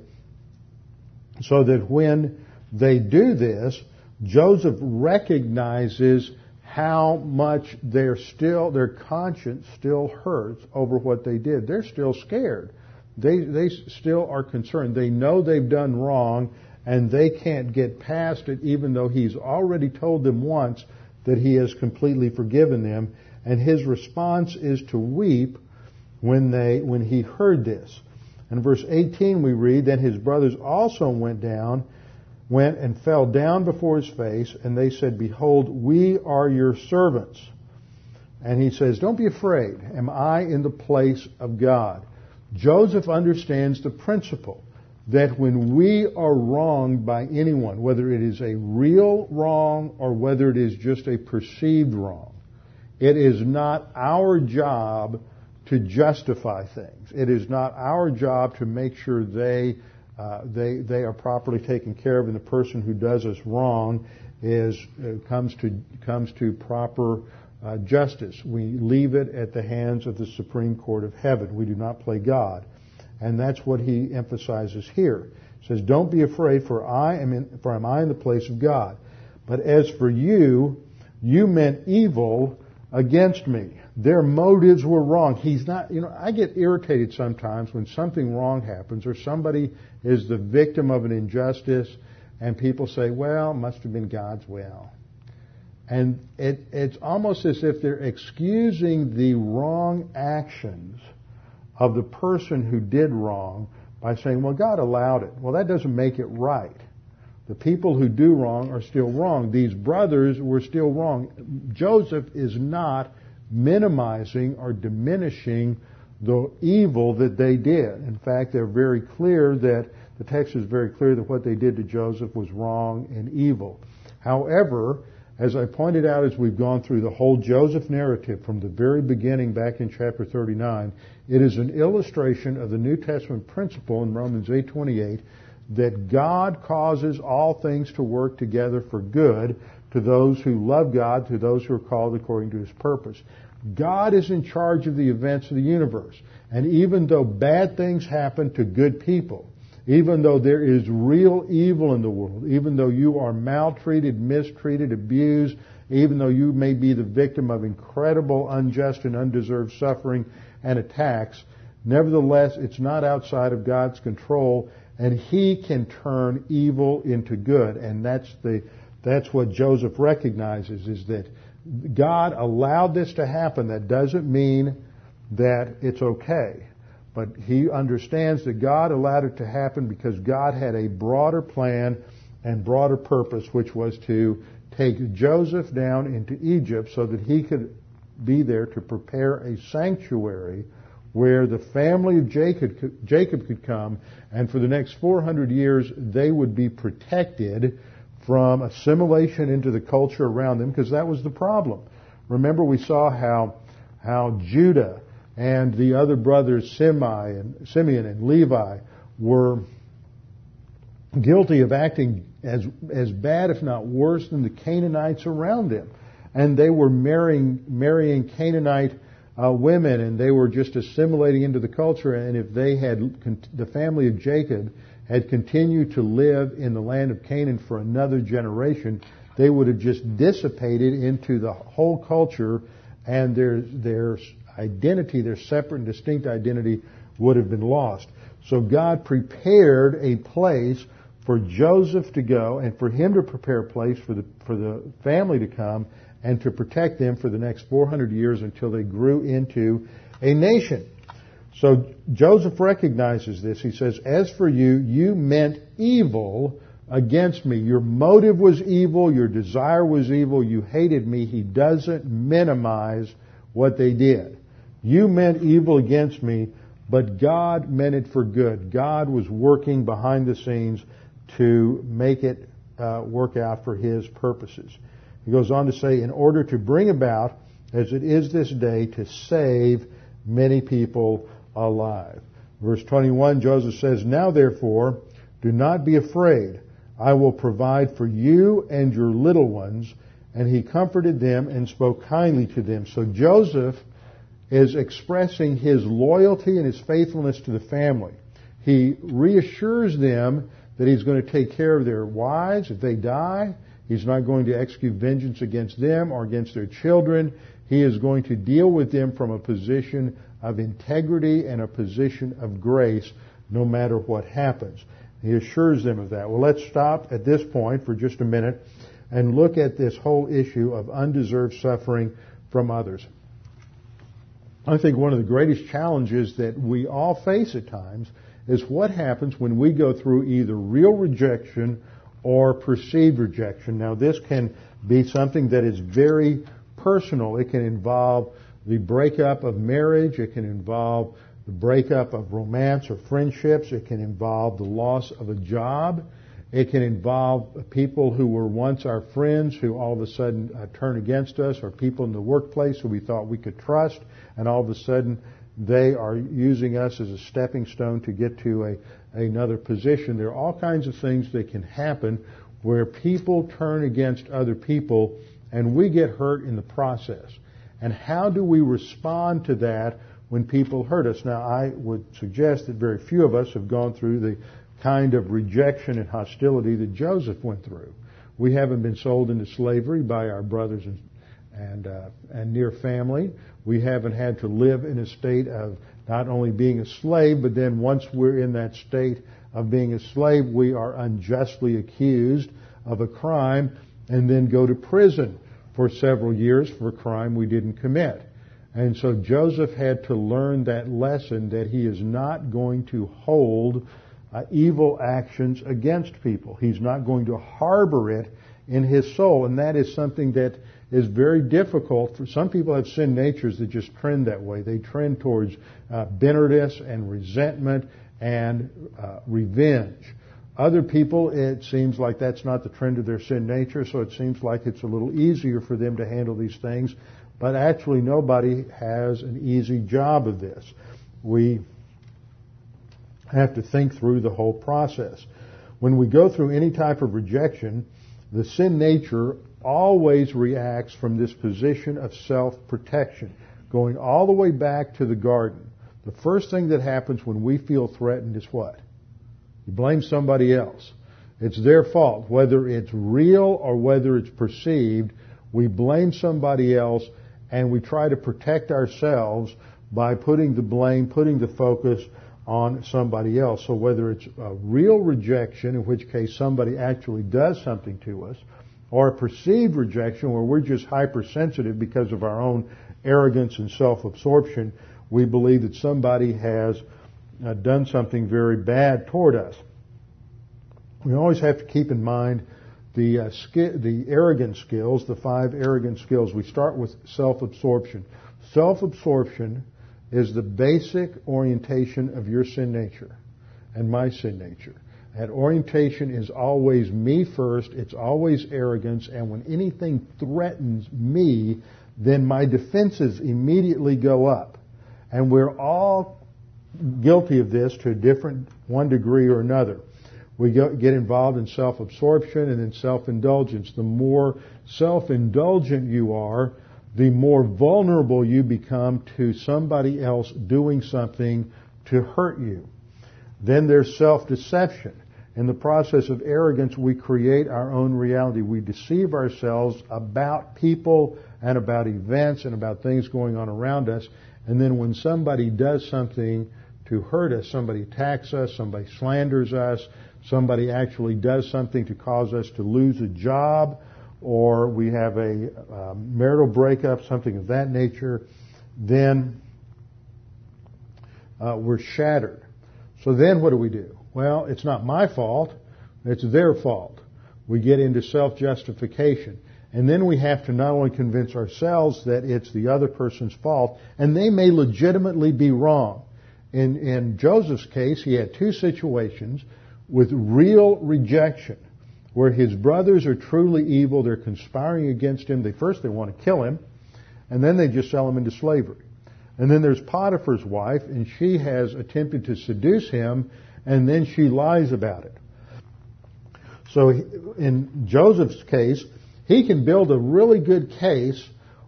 so that when they do this, Joseph recognizes how much they're still, their conscience still hurts over what they did. They're still scared. They, they still are concerned. They know they've done wrong and they can't get past it even though he's already told them once that he has completely forgiven them. And his response is to weep when they, when he heard this. In verse 18 we read, Then his brothers also went down went and fell down before his face, and they said, Behold, we are your servants. And he says, Don't be afraid. Am I in the place of God? Joseph understands the principle that when we are wronged by anyone, whether it is a real wrong or whether it is just a perceived wrong, it is not our job to justify things. It is not our job to make sure they uh, they they are properly taken care of, and the person who does us wrong is uh, comes to comes to proper uh, justice. We leave it at the hands of the Supreme Court of Heaven. We do not play God, and that's what he emphasizes here. He says, "Don't be afraid, for I am in, for am I in the place of God. But as for you, you meant evil against me." Their motives were wrong. He's not, you know, I get irritated sometimes when something wrong happens or somebody is the victim of an injustice and people say, well, must have been God's will. And it, it's almost as if they're excusing the wrong actions of the person who did wrong by saying, well, God allowed it. Well, that doesn't make it right. The people who do wrong are still wrong. These brothers were still wrong. Joseph is not minimizing or diminishing the evil that they did. In fact, they're very clear that the text is very clear that what they did to Joseph was wrong and evil. However, as I pointed out as we've gone through the whole Joseph narrative from the very beginning back in chapter 39, it is an illustration of the New Testament principle in Romans 8:28 that God causes all things to work together for good to those who love God, to those who are called according to His purpose. God is in charge of the events of the universe. And even though bad things happen to good people, even though there is real evil in the world, even though you are maltreated, mistreated, abused, even though you may be the victim of incredible unjust and undeserved suffering and attacks, nevertheless, it's not outside of God's control, and He can turn evil into good. And that's the that's what Joseph recognizes is that God allowed this to happen. That doesn't mean that it's okay. But he understands that God allowed it to happen because God had a broader plan and broader purpose, which was to take Joseph down into Egypt so that he could be there to prepare a sanctuary where the family of Jacob Jacob could come, and for the next 400 years they would be protected from assimilation into the culture around them because that was the problem. Remember we saw how, how Judah and the other brothers, Simeon and, Levi, were guilty of acting as, as bad, if not worse, than the Canaanites around them. And they were marrying, marrying Canaanite uh, women and they were just assimilating into the culture. And if they had, the family of Jacob had continued to live in the land of Canaan for another generation, they would have just dissipated into the whole culture and their, their identity, their separate and distinct identity would have been lost. So God prepared a place for Joseph to go and for him to prepare a place for the, for the family to come and to protect them for the next 400 years until they grew into a nation. So Joseph recognizes this. He says, As for you, you meant evil against me. Your motive was evil. Your desire was evil. You hated me. He doesn't minimize what they did. You meant evil against me, but God meant it for good. God was working behind the scenes to make it uh, work out for His purposes. He goes on to say, in order to bring about, as it is this day, to save many people alive. Verse 21, Joseph says, Now therefore, do not be afraid. I will provide for you and your little ones. And he comforted them and spoke kindly to them. So Joseph is expressing his loyalty and his faithfulness to the family. He reassures them that he's going to take care of their wives if they die. He's not going to execute vengeance against them or against their children. He is going to deal with them from a position of integrity and a position of grace no matter what happens. He assures them of that. Well, let's stop at this point for just a minute and look at this whole issue of undeserved suffering from others. I think one of the greatest challenges that we all face at times is what happens when we go through either real rejection or perceived rejection. Now, this can be something that is very personal. It can involve the breakup of marriage. It can involve the breakup of romance or friendships. It can involve the loss of a job. It can involve people who were once our friends who all of a sudden uh, turn against us, or people in the workplace who we thought we could trust, and all of a sudden they are using us as a stepping stone to get to a, another position. There are all kinds of things that can happen where people turn against other people and we get hurt in the process. And how do we respond to that when people hurt us? Now, I would suggest that very few of us have gone through the kind of rejection and hostility that Joseph went through. We haven't been sold into slavery by our brothers and and, uh, and near family. We haven't had to live in a state of not only being a slave, but then once we're in that state of being a slave, we are unjustly accused of a crime and then go to prison for several years for a crime we didn't commit. And so Joseph had to learn that lesson that he is not going to hold uh, evil actions against people. He's not going to harbor it in his soul. And that is something that is very difficult for some people have sin natures that just trend that way. They trend towards uh, bitterness and resentment and uh, revenge. Other people, it seems like that's not the trend of their sin nature, so it seems like it's a little easier for them to handle these things. But actually, nobody has an easy job of this. We have to think through the whole process. When we go through any type of rejection, the sin nature always reacts from this position of self-protection, going all the way back to the garden. The first thing that happens when we feel threatened is what? You blame somebody else. It's their fault. Whether it's real or whether it's perceived, we blame somebody else and we try to protect ourselves by putting the blame, putting the focus on somebody else. So whether it's a real rejection, in which case somebody actually does something to us, or a perceived rejection where we're just hypersensitive because of our own arrogance and self-absorption, we believe that somebody has uh, done something very bad toward us. We always have to keep in mind the uh, sk- the arrogant skills, the five arrogant skills. We start with self-absorption. Self-absorption is the basic orientation of your sin nature and my sin nature. That orientation is always me first, it's always arrogance, and when anything threatens me, then my defenses immediately go up. And we're all guilty of this to a different one degree or another. We get involved in self-absorption and in self-indulgence. The more self-indulgent you are, the more vulnerable you become to somebody else doing something to hurt you. Then there's self-deception. In the process of arrogance, we create our own reality. We deceive ourselves about people and about events and about things going on around us. And then when somebody does something to hurt us, somebody attacks us, somebody slanders us, somebody actually does something to cause us to lose a job, or we have a uh, marital breakup, something of that nature, then uh, we're shattered. So then what do we do? Well, it's not my fault. It's their fault. We get into self-justification. And then we have to not only convince ourselves that it's the other person's fault, and they may legitimately be wrong. In, in Joseph's case, he had two situations with real rejection, where his brothers are truly evil, they're conspiring against him. They first they want to kill him, and then they just sell him into slavery. And then there's Potiphar's wife, and she has attempted to seduce him, and then she lies about it. So in Joseph's case, he can build a really good case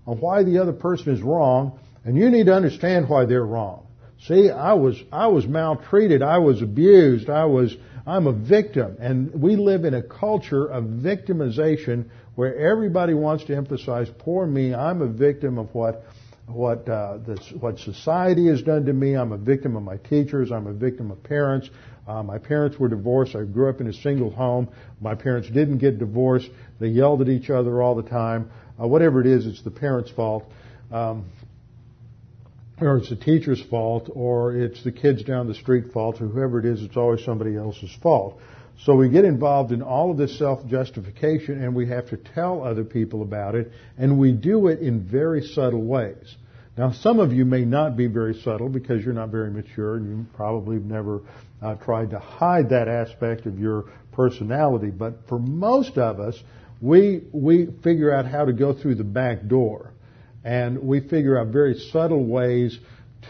on why the other person is wrong, and you need to understand why they're wrong. See, I was, I was maltreated, I was abused, I was, I'm a victim, and we live in a culture of victimization where everybody wants to emphasize, poor me, I'm a victim of what what uh, this, what society has done to me. I'm a victim of my teachers. I'm a victim of parents. Uh, my parents were divorced. I grew up in a single home. My parents didn't get divorced. They yelled at each other all the time. Uh, whatever it is, it's the parents' fault. Um, or it's the teacher's fault, or it's the kids down the street fault, or whoever it is, it's always somebody else's fault. So we get involved in all of this self-justification and we have to tell other people about it and we do it in very subtle ways. Now some of you may not be very subtle because you're not very mature and you probably have never uh, tried to hide that aspect of your personality, but for most of us, we, we figure out how to go through the back door and we figure out very subtle ways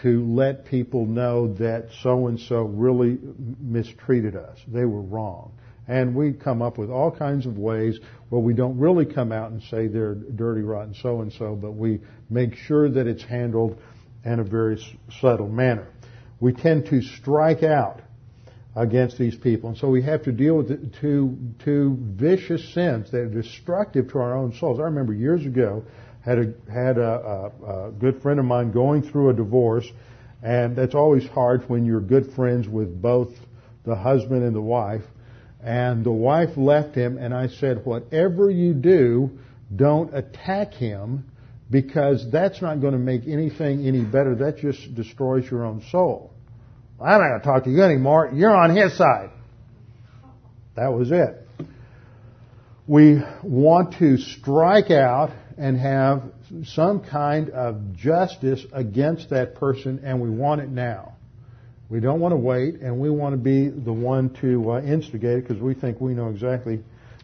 to let people know that so and so really mistreated us. They were wrong. And we come up with all kinds of ways where we don't really come out and say they're dirty, rotten so and so, but we make sure that it's handled in a very subtle manner. We tend to strike out against these people. And so we have to deal with two, two vicious sins that are destructive to our own souls. I remember years ago, had a had a, a, a good friend of mine going through a divorce, and that's always hard when you're good friends with both the husband and the wife. And the wife left him, and I said, whatever you do, don't attack him because that's not going to make anything any better. That just destroys your own soul. I'm not going to talk to you anymore. You're on his side. That was it. We want to strike out and have some kind of justice against that person, and we want it now. We don't want to wait, and we want to be the one to uh, instigate it because we think we know exactly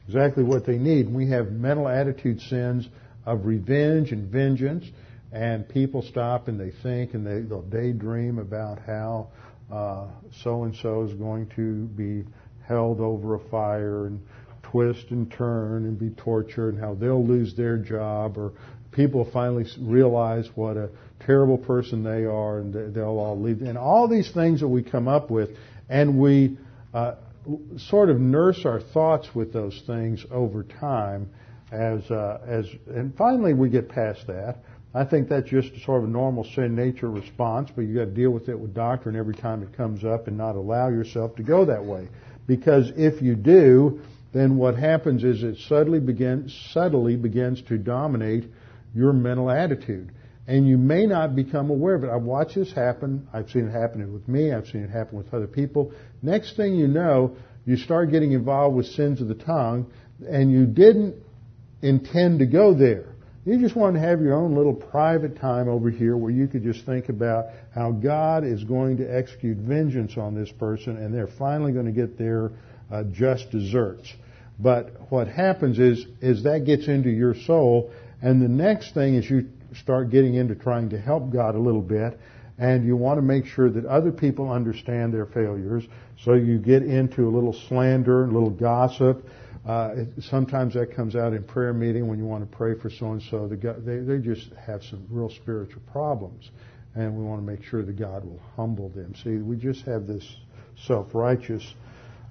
exactly what they need. We have mental attitude sins of revenge and vengeance, and people stop and they think and they, they'll daydream about how so and so is going to be held over a fire and twist and turn and be tortured and how they'll lose their job or people finally realize what a terrible person they are and they'll all leave. And all these things that we come up with and we uh, sort of nurse our thoughts with those things over time as, uh, as, and finally we get past that. I think that's just sort of a normal sin nature response, but you got to deal with it with doctrine every time it comes up and not allow yourself to go that way. Because if you do, then what happens is it subtly begins, subtly begins to dominate your mental attitude. And you may not become aware of it. I've watched this happen. I've seen it happen with me. I've seen it happen with other people. Next thing you know, you start getting involved with sins of the tongue, and you didn't intend to go there. You just want to have your own little private time over here where you could just think about how God is going to execute vengeance on this person, and they're finally going to get their uh, just desserts. But what happens is, is that gets into your soul, and the next thing is you start getting into trying to help God a little bit, and you want to make sure that other people understand their failures. So you get into a little slander, a little gossip. Uh, sometimes that comes out in prayer meeting when you want to pray for so and so. They they just have some real spiritual problems, and we want to make sure that God will humble them. See, we just have this self-righteous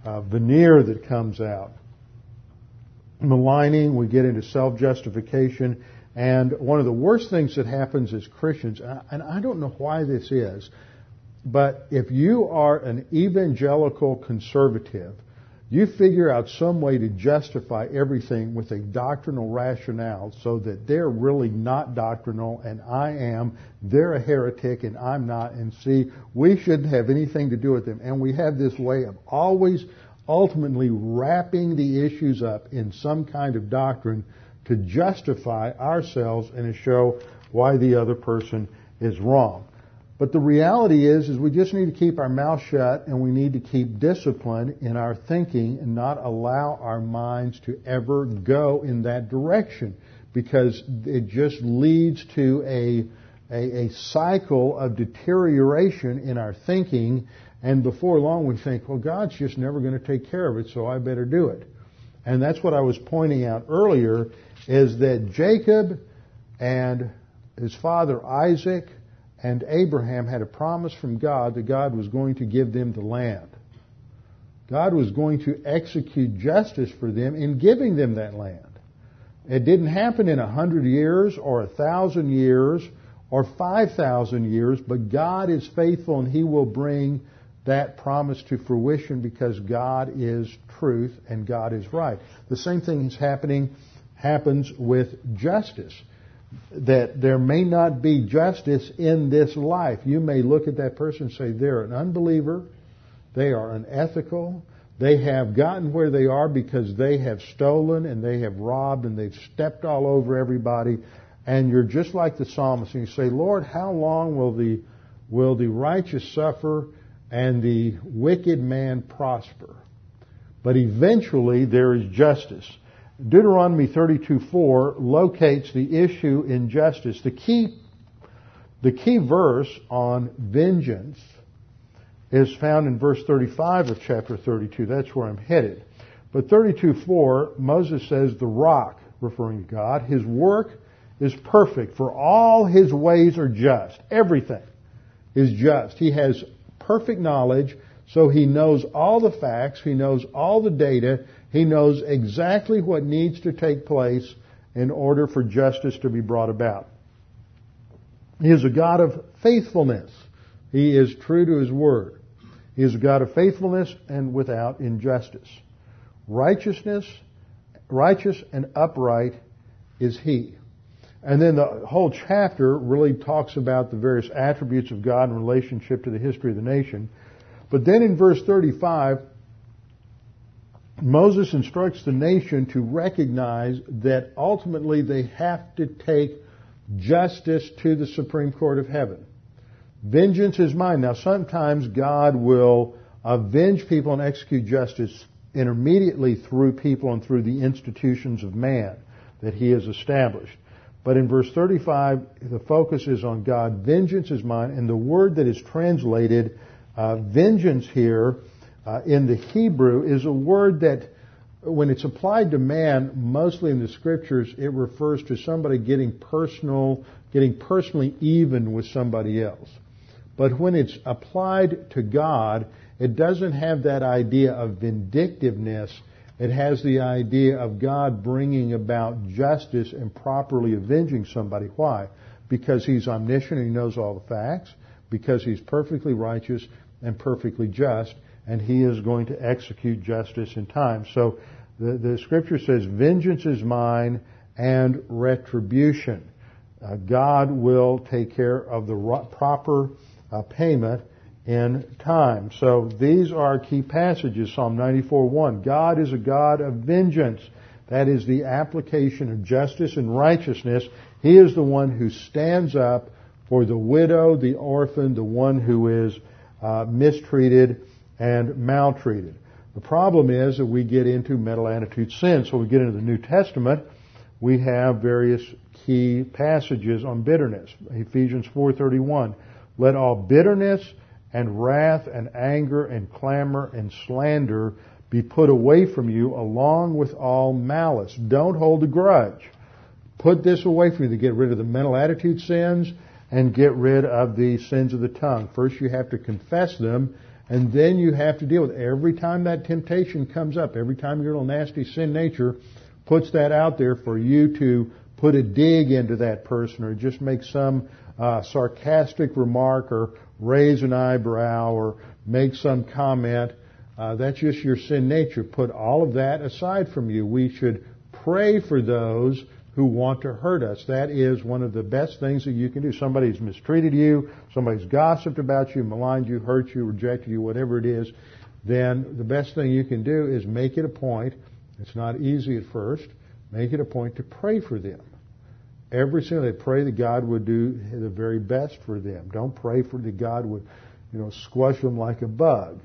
uh, veneer that comes out. Maligning, we get into self-justification, and one of the worst things that happens as Christians, and I don't know why this is, but if you are an evangelical conservative, you figure out some way to justify everything with a doctrinal rationale so that they're really not doctrinal and I am, they're a heretic and I'm not, and see, we shouldn't have anything to do with them. And we have this way of always ultimately wrapping the issues up in some kind of doctrine to justify ourselves and to show why the other person is wrong. But the reality is, is we just need to keep our mouth shut and we need to keep discipline in our thinking and not allow our minds to ever go in that direction because it just leads to a, a, a cycle of deterioration in our thinking and before long we think, well, God's just never going to take care of it, so I better do it. And that's what I was pointing out earlier is that Jacob and his father Isaac and Abraham had a promise from God that God was going to give them the land. God was going to execute justice for them in giving them that land. It didn't happen in a hundred years or a thousand years or five thousand years, but God is faithful and He will bring that promise to fruition because God is truth and God is right. The same thing is happening happens with justice that there may not be justice in this life. You may look at that person and say they're an unbeliever, they are unethical, they have gotten where they are because they have stolen and they have robbed and they've stepped all over everybody. And you're just like the psalmist and you say, Lord, how long will the, will the righteous suffer and the wicked man prosper? But eventually there is justice. Deuteronomy 32:4 locates the issue in justice. The key, the key verse on vengeance is found in verse 35 of chapter 32. That's where I'm headed. But 32:4, Moses says, "The rock," referring to God, "His work is perfect, for all His ways are just. Everything is just. He has perfect knowledge, so He knows all the facts. He knows all the data. He knows exactly what needs to take place in order for justice to be brought about. He is a God of faithfulness. He is true to His word. He is a God of faithfulness and without injustice. Righteousness, righteous and upright is He. And then the whole chapter really talks about the various attributes of God in relationship to the history of the nation. But then in verse 35, Moses instructs the nation to recognize that ultimately they have to take justice to the Supreme Court of Heaven. Vengeance is mine. Now sometimes God will avenge people and execute justice intermediately through people and through the institutions of man that he has established. But in verse 35, the focus is on God. Vengeance is mine. And the word that is translated uh, vengeance here uh, in the Hebrew is a word that, when it's applied to man, mostly in the scriptures, it refers to somebody getting personal, getting personally even with somebody else. But when it's applied to God, it doesn't have that idea of vindictiveness. It has the idea of God bringing about justice and properly avenging somebody. Why? Because He's omniscient and He knows all the facts. Because He's perfectly righteous and perfectly just and he is going to execute justice in time. So the, the scripture says, vengeance is mine and retribution. Uh, God will take care of the ro- proper uh, payment in time. So these are key passages. Psalm 94:1. God is a God of vengeance. That is the application of justice and righteousness. He is the one who stands up for the widow, the orphan, the one who is uh, mistreated and maltreated. The problem is that we get into mental attitude sin. So we get into the New Testament, we have various key passages on bitterness. Ephesians 4:31. Let all bitterness and wrath and anger and clamor and slander be put away from you along with all malice. Don't hold a grudge. Put this away from you to get rid of the mental attitude sins and get rid of the sins of the tongue. First you have to confess them and then you have to deal with it. every time that temptation comes up, every time your little nasty sin nature puts that out there for you to put a dig into that person or just make some uh, sarcastic remark or raise an eyebrow or make some comment. Uh, that's just your sin nature. Put all of that aside from you. We should pray for those who want to hurt us. That is one of the best things that you can do. Somebody's mistreated you, somebody's gossiped about you, maligned you, hurt you, rejected you, whatever it is, then the best thing you can do is make it a point. It's not easy at first. Make it a point to pray for them. Every single day, pray that God would do the very best for them. Don't pray for that God would, you know, squash them like a bug.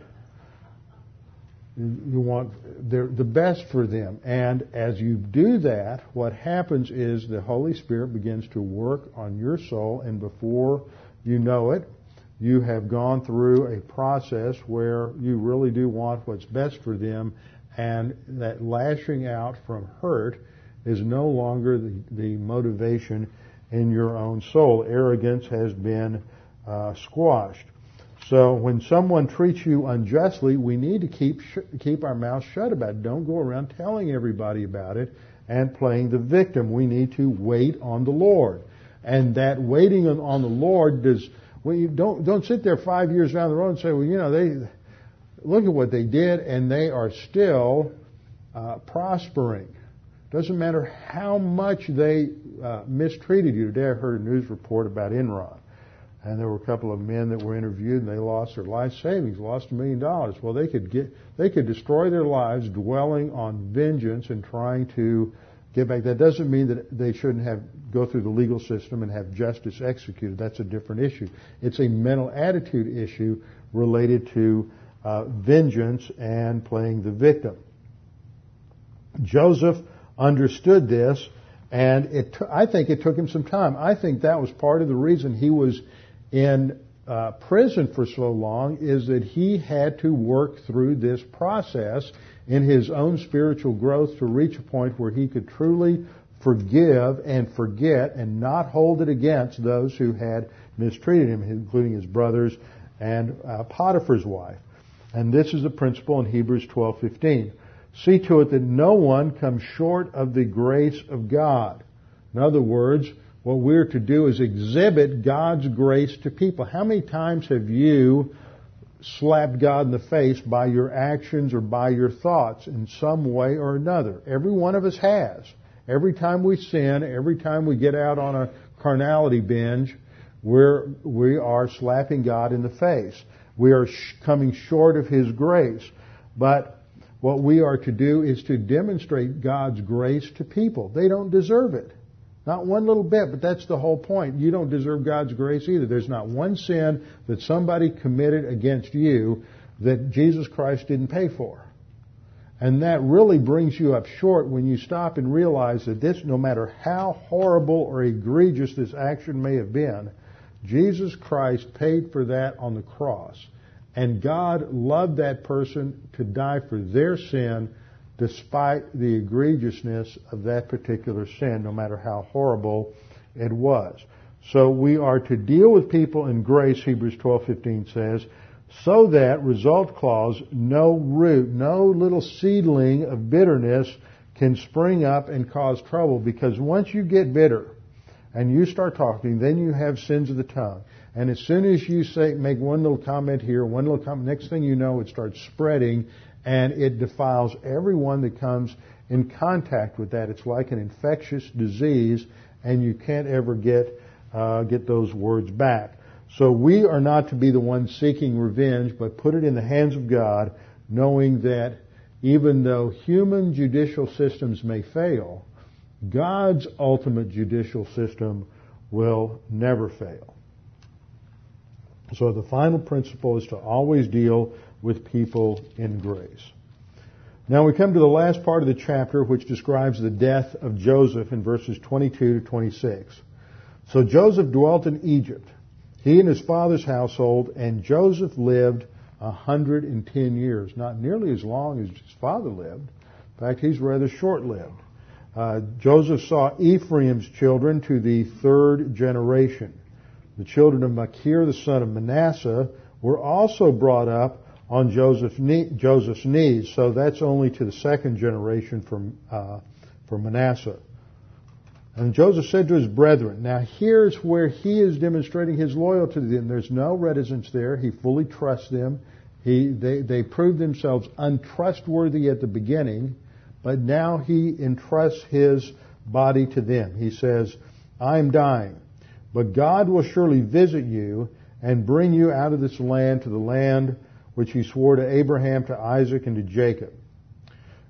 You want the best for them. And as you do that, what happens is the Holy Spirit begins to work on your soul, and before you know it, you have gone through a process where you really do want what's best for them, and that lashing out from hurt is no longer the, the motivation in your own soul. Arrogance has been uh, squashed. So when someone treats you unjustly, we need to keep sh- keep our mouths shut about it. Don't go around telling everybody about it and playing the victim. We need to wait on the Lord, and that waiting on the Lord does. We don't don't sit there five years down the road and say, well, you know, they look at what they did, and they are still uh, prospering. Doesn't matter how much they uh, mistreated you. Today I heard a news report about Enron. And there were a couple of men that were interviewed and they lost their life savings, lost a million dollars. Well, they could get, they could destroy their lives dwelling on vengeance and trying to get back. That doesn't mean that they shouldn't have, go through the legal system and have justice executed. That's a different issue. It's a mental attitude issue related to uh, vengeance and playing the victim. Joseph understood this, and it t- I think it took him some time. I think that was part of the reason he was in uh, prison for so long is that he had to work through this process in his own spiritual growth to reach a point where he could truly forgive and forget and not hold it against those who had mistreated him, including his brothers and uh, Potiphar's wife. And this is the principle in Hebrews 12:15. See to it that no one comes short of the grace of God. In other words, what we're to do is exhibit God's grace to people. How many times have you slapped God in the face by your actions or by your thoughts in some way or another? Every one of us has. Every time we sin, every time we get out on a carnality binge, we're, we are slapping God in the face. We are sh- coming short of His grace. But what we are to do is to demonstrate God's grace to people. They don't deserve it. Not one little bit, but that's the whole point. You don't deserve God's grace either. There's not one sin that somebody committed against you that Jesus Christ didn't pay for. And that really brings you up short when you stop and realize that this, no matter how horrible or egregious this action may have been, Jesus Christ paid for that on the cross. And God loved that person to die for their sin despite the egregiousness of that particular sin, no matter how horrible it was. So we are to deal with people in grace, Hebrews 12:15 says, so that result clause, no root, no little seedling of bitterness can spring up and cause trouble because once you get bitter and you start talking, then you have sins of the tongue. And as soon as you say, make one little comment here, one little comment, next thing you know, it starts spreading and it defiles everyone that comes in contact with that. It's like an infectious disease and you can't ever get, uh, get those words back. So we are not to be the ones seeking revenge, but put it in the hands of God, knowing that even though human judicial systems may fail, God's ultimate judicial system will never fail. So the final principle is to always deal with people in grace. Now we come to the last part of the chapter which describes the death of Joseph in verses 22 to 26. So Joseph dwelt in Egypt, he and his father's household, and Joseph lived 110 years, not nearly as long as his father lived. In fact, he's rather short-lived. Uh, Joseph saw Ephraim's children to the third generation. The children of Machir, the son of Manasseh, were also brought up on Joseph's, knees, so that's only to the second generation from, uh, from Manasseh. And Joseph said to his brethren, now here's where he is demonstrating his loyalty to them. There's no reticence there. He fully trusts them. He, they, they proved themselves untrustworthy at the beginning, but now he entrusts his body to them. He says, I am dying, but God will surely visit you and bring you out of this land to the land which he swore to Abraham, to Isaac, and to Jacob.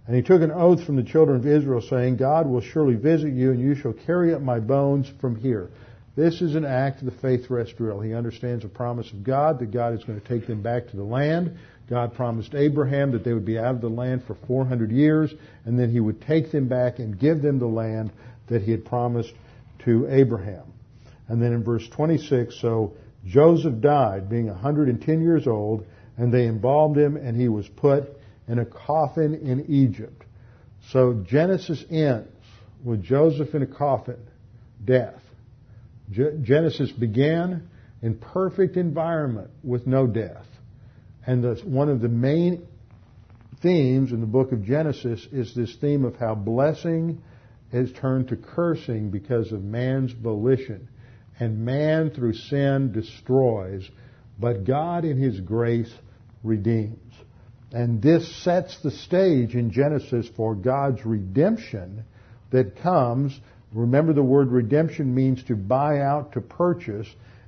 And he took an oath from the children of Israel, saying, God will surely visit you, and you shall carry up my bones from here. This is an act of the faith rest drill. He understands the promise of God that God is going to take them back to the land. God promised Abraham that they would be out of the land for 400 years, and then he would take them back and give them the land that he had promised to Abraham. And then in verse 26, so Joseph died, being 110 years old, and they embalmed him, and he was put in a coffin in Egypt. So Genesis ends with Joseph in a coffin, death. Genesis began in perfect environment with no death. And the, one of the main themes in the book of Genesis is this theme of how blessing is turned to cursing because of man's volition. And man through sin destroys, but God in His grace redeems. And this sets the stage in Genesis for God's redemption that comes. Remember the word redemption means to buy out, to purchase.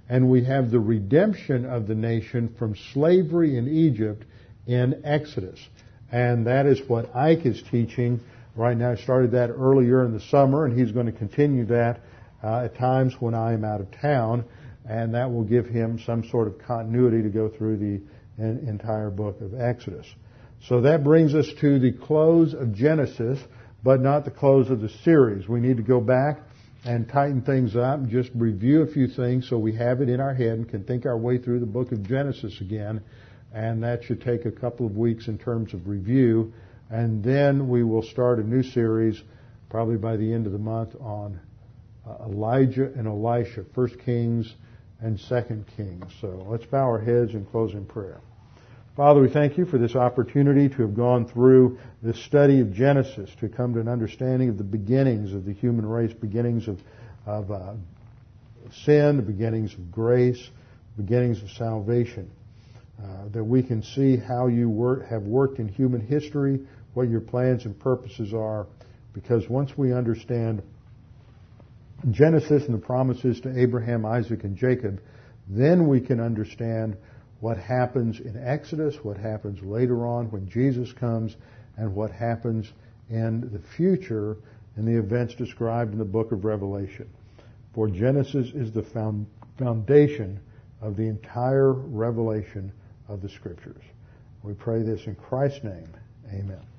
And we have the redemption of the nation from slavery in Egypt in Exodus. And that is what Ike is teaching right now. I started that earlier in the summer, and he's going to continue that uh, at times when I am out of town. And that will give him some sort of continuity to go through the entire book of Exodus. So that brings us to the close of Genesis, but not the close of the series. We need to go back and tighten things up just review a few things so we have it in our head and can think our way through the book of Genesis again. And that should take a couple of weeks in terms of review. And then we will start a new series probably by the end of the month on Elijah and Elisha, First Kings and Second Kings. So let's bow our heads and close in prayer. Father, we thank you for this opportunity to have gone through the study of Genesis, to come to an understanding of the beginnings of the human race, beginnings of, of uh, sin, the beginnings of grace, beginnings of salvation. Uh, that we can see how you work, have worked in human history, what your plans and purposes are, because once we understand Genesis and the promises to Abraham, Isaac, and Jacob, then we can understand what happens in Exodus, what happens later on when Jesus comes, and what happens in the future in the events described in the book of Revelation. For Genesis is the foundation of the entire revelation of the Scriptures. We pray this in Christ's name. Amen.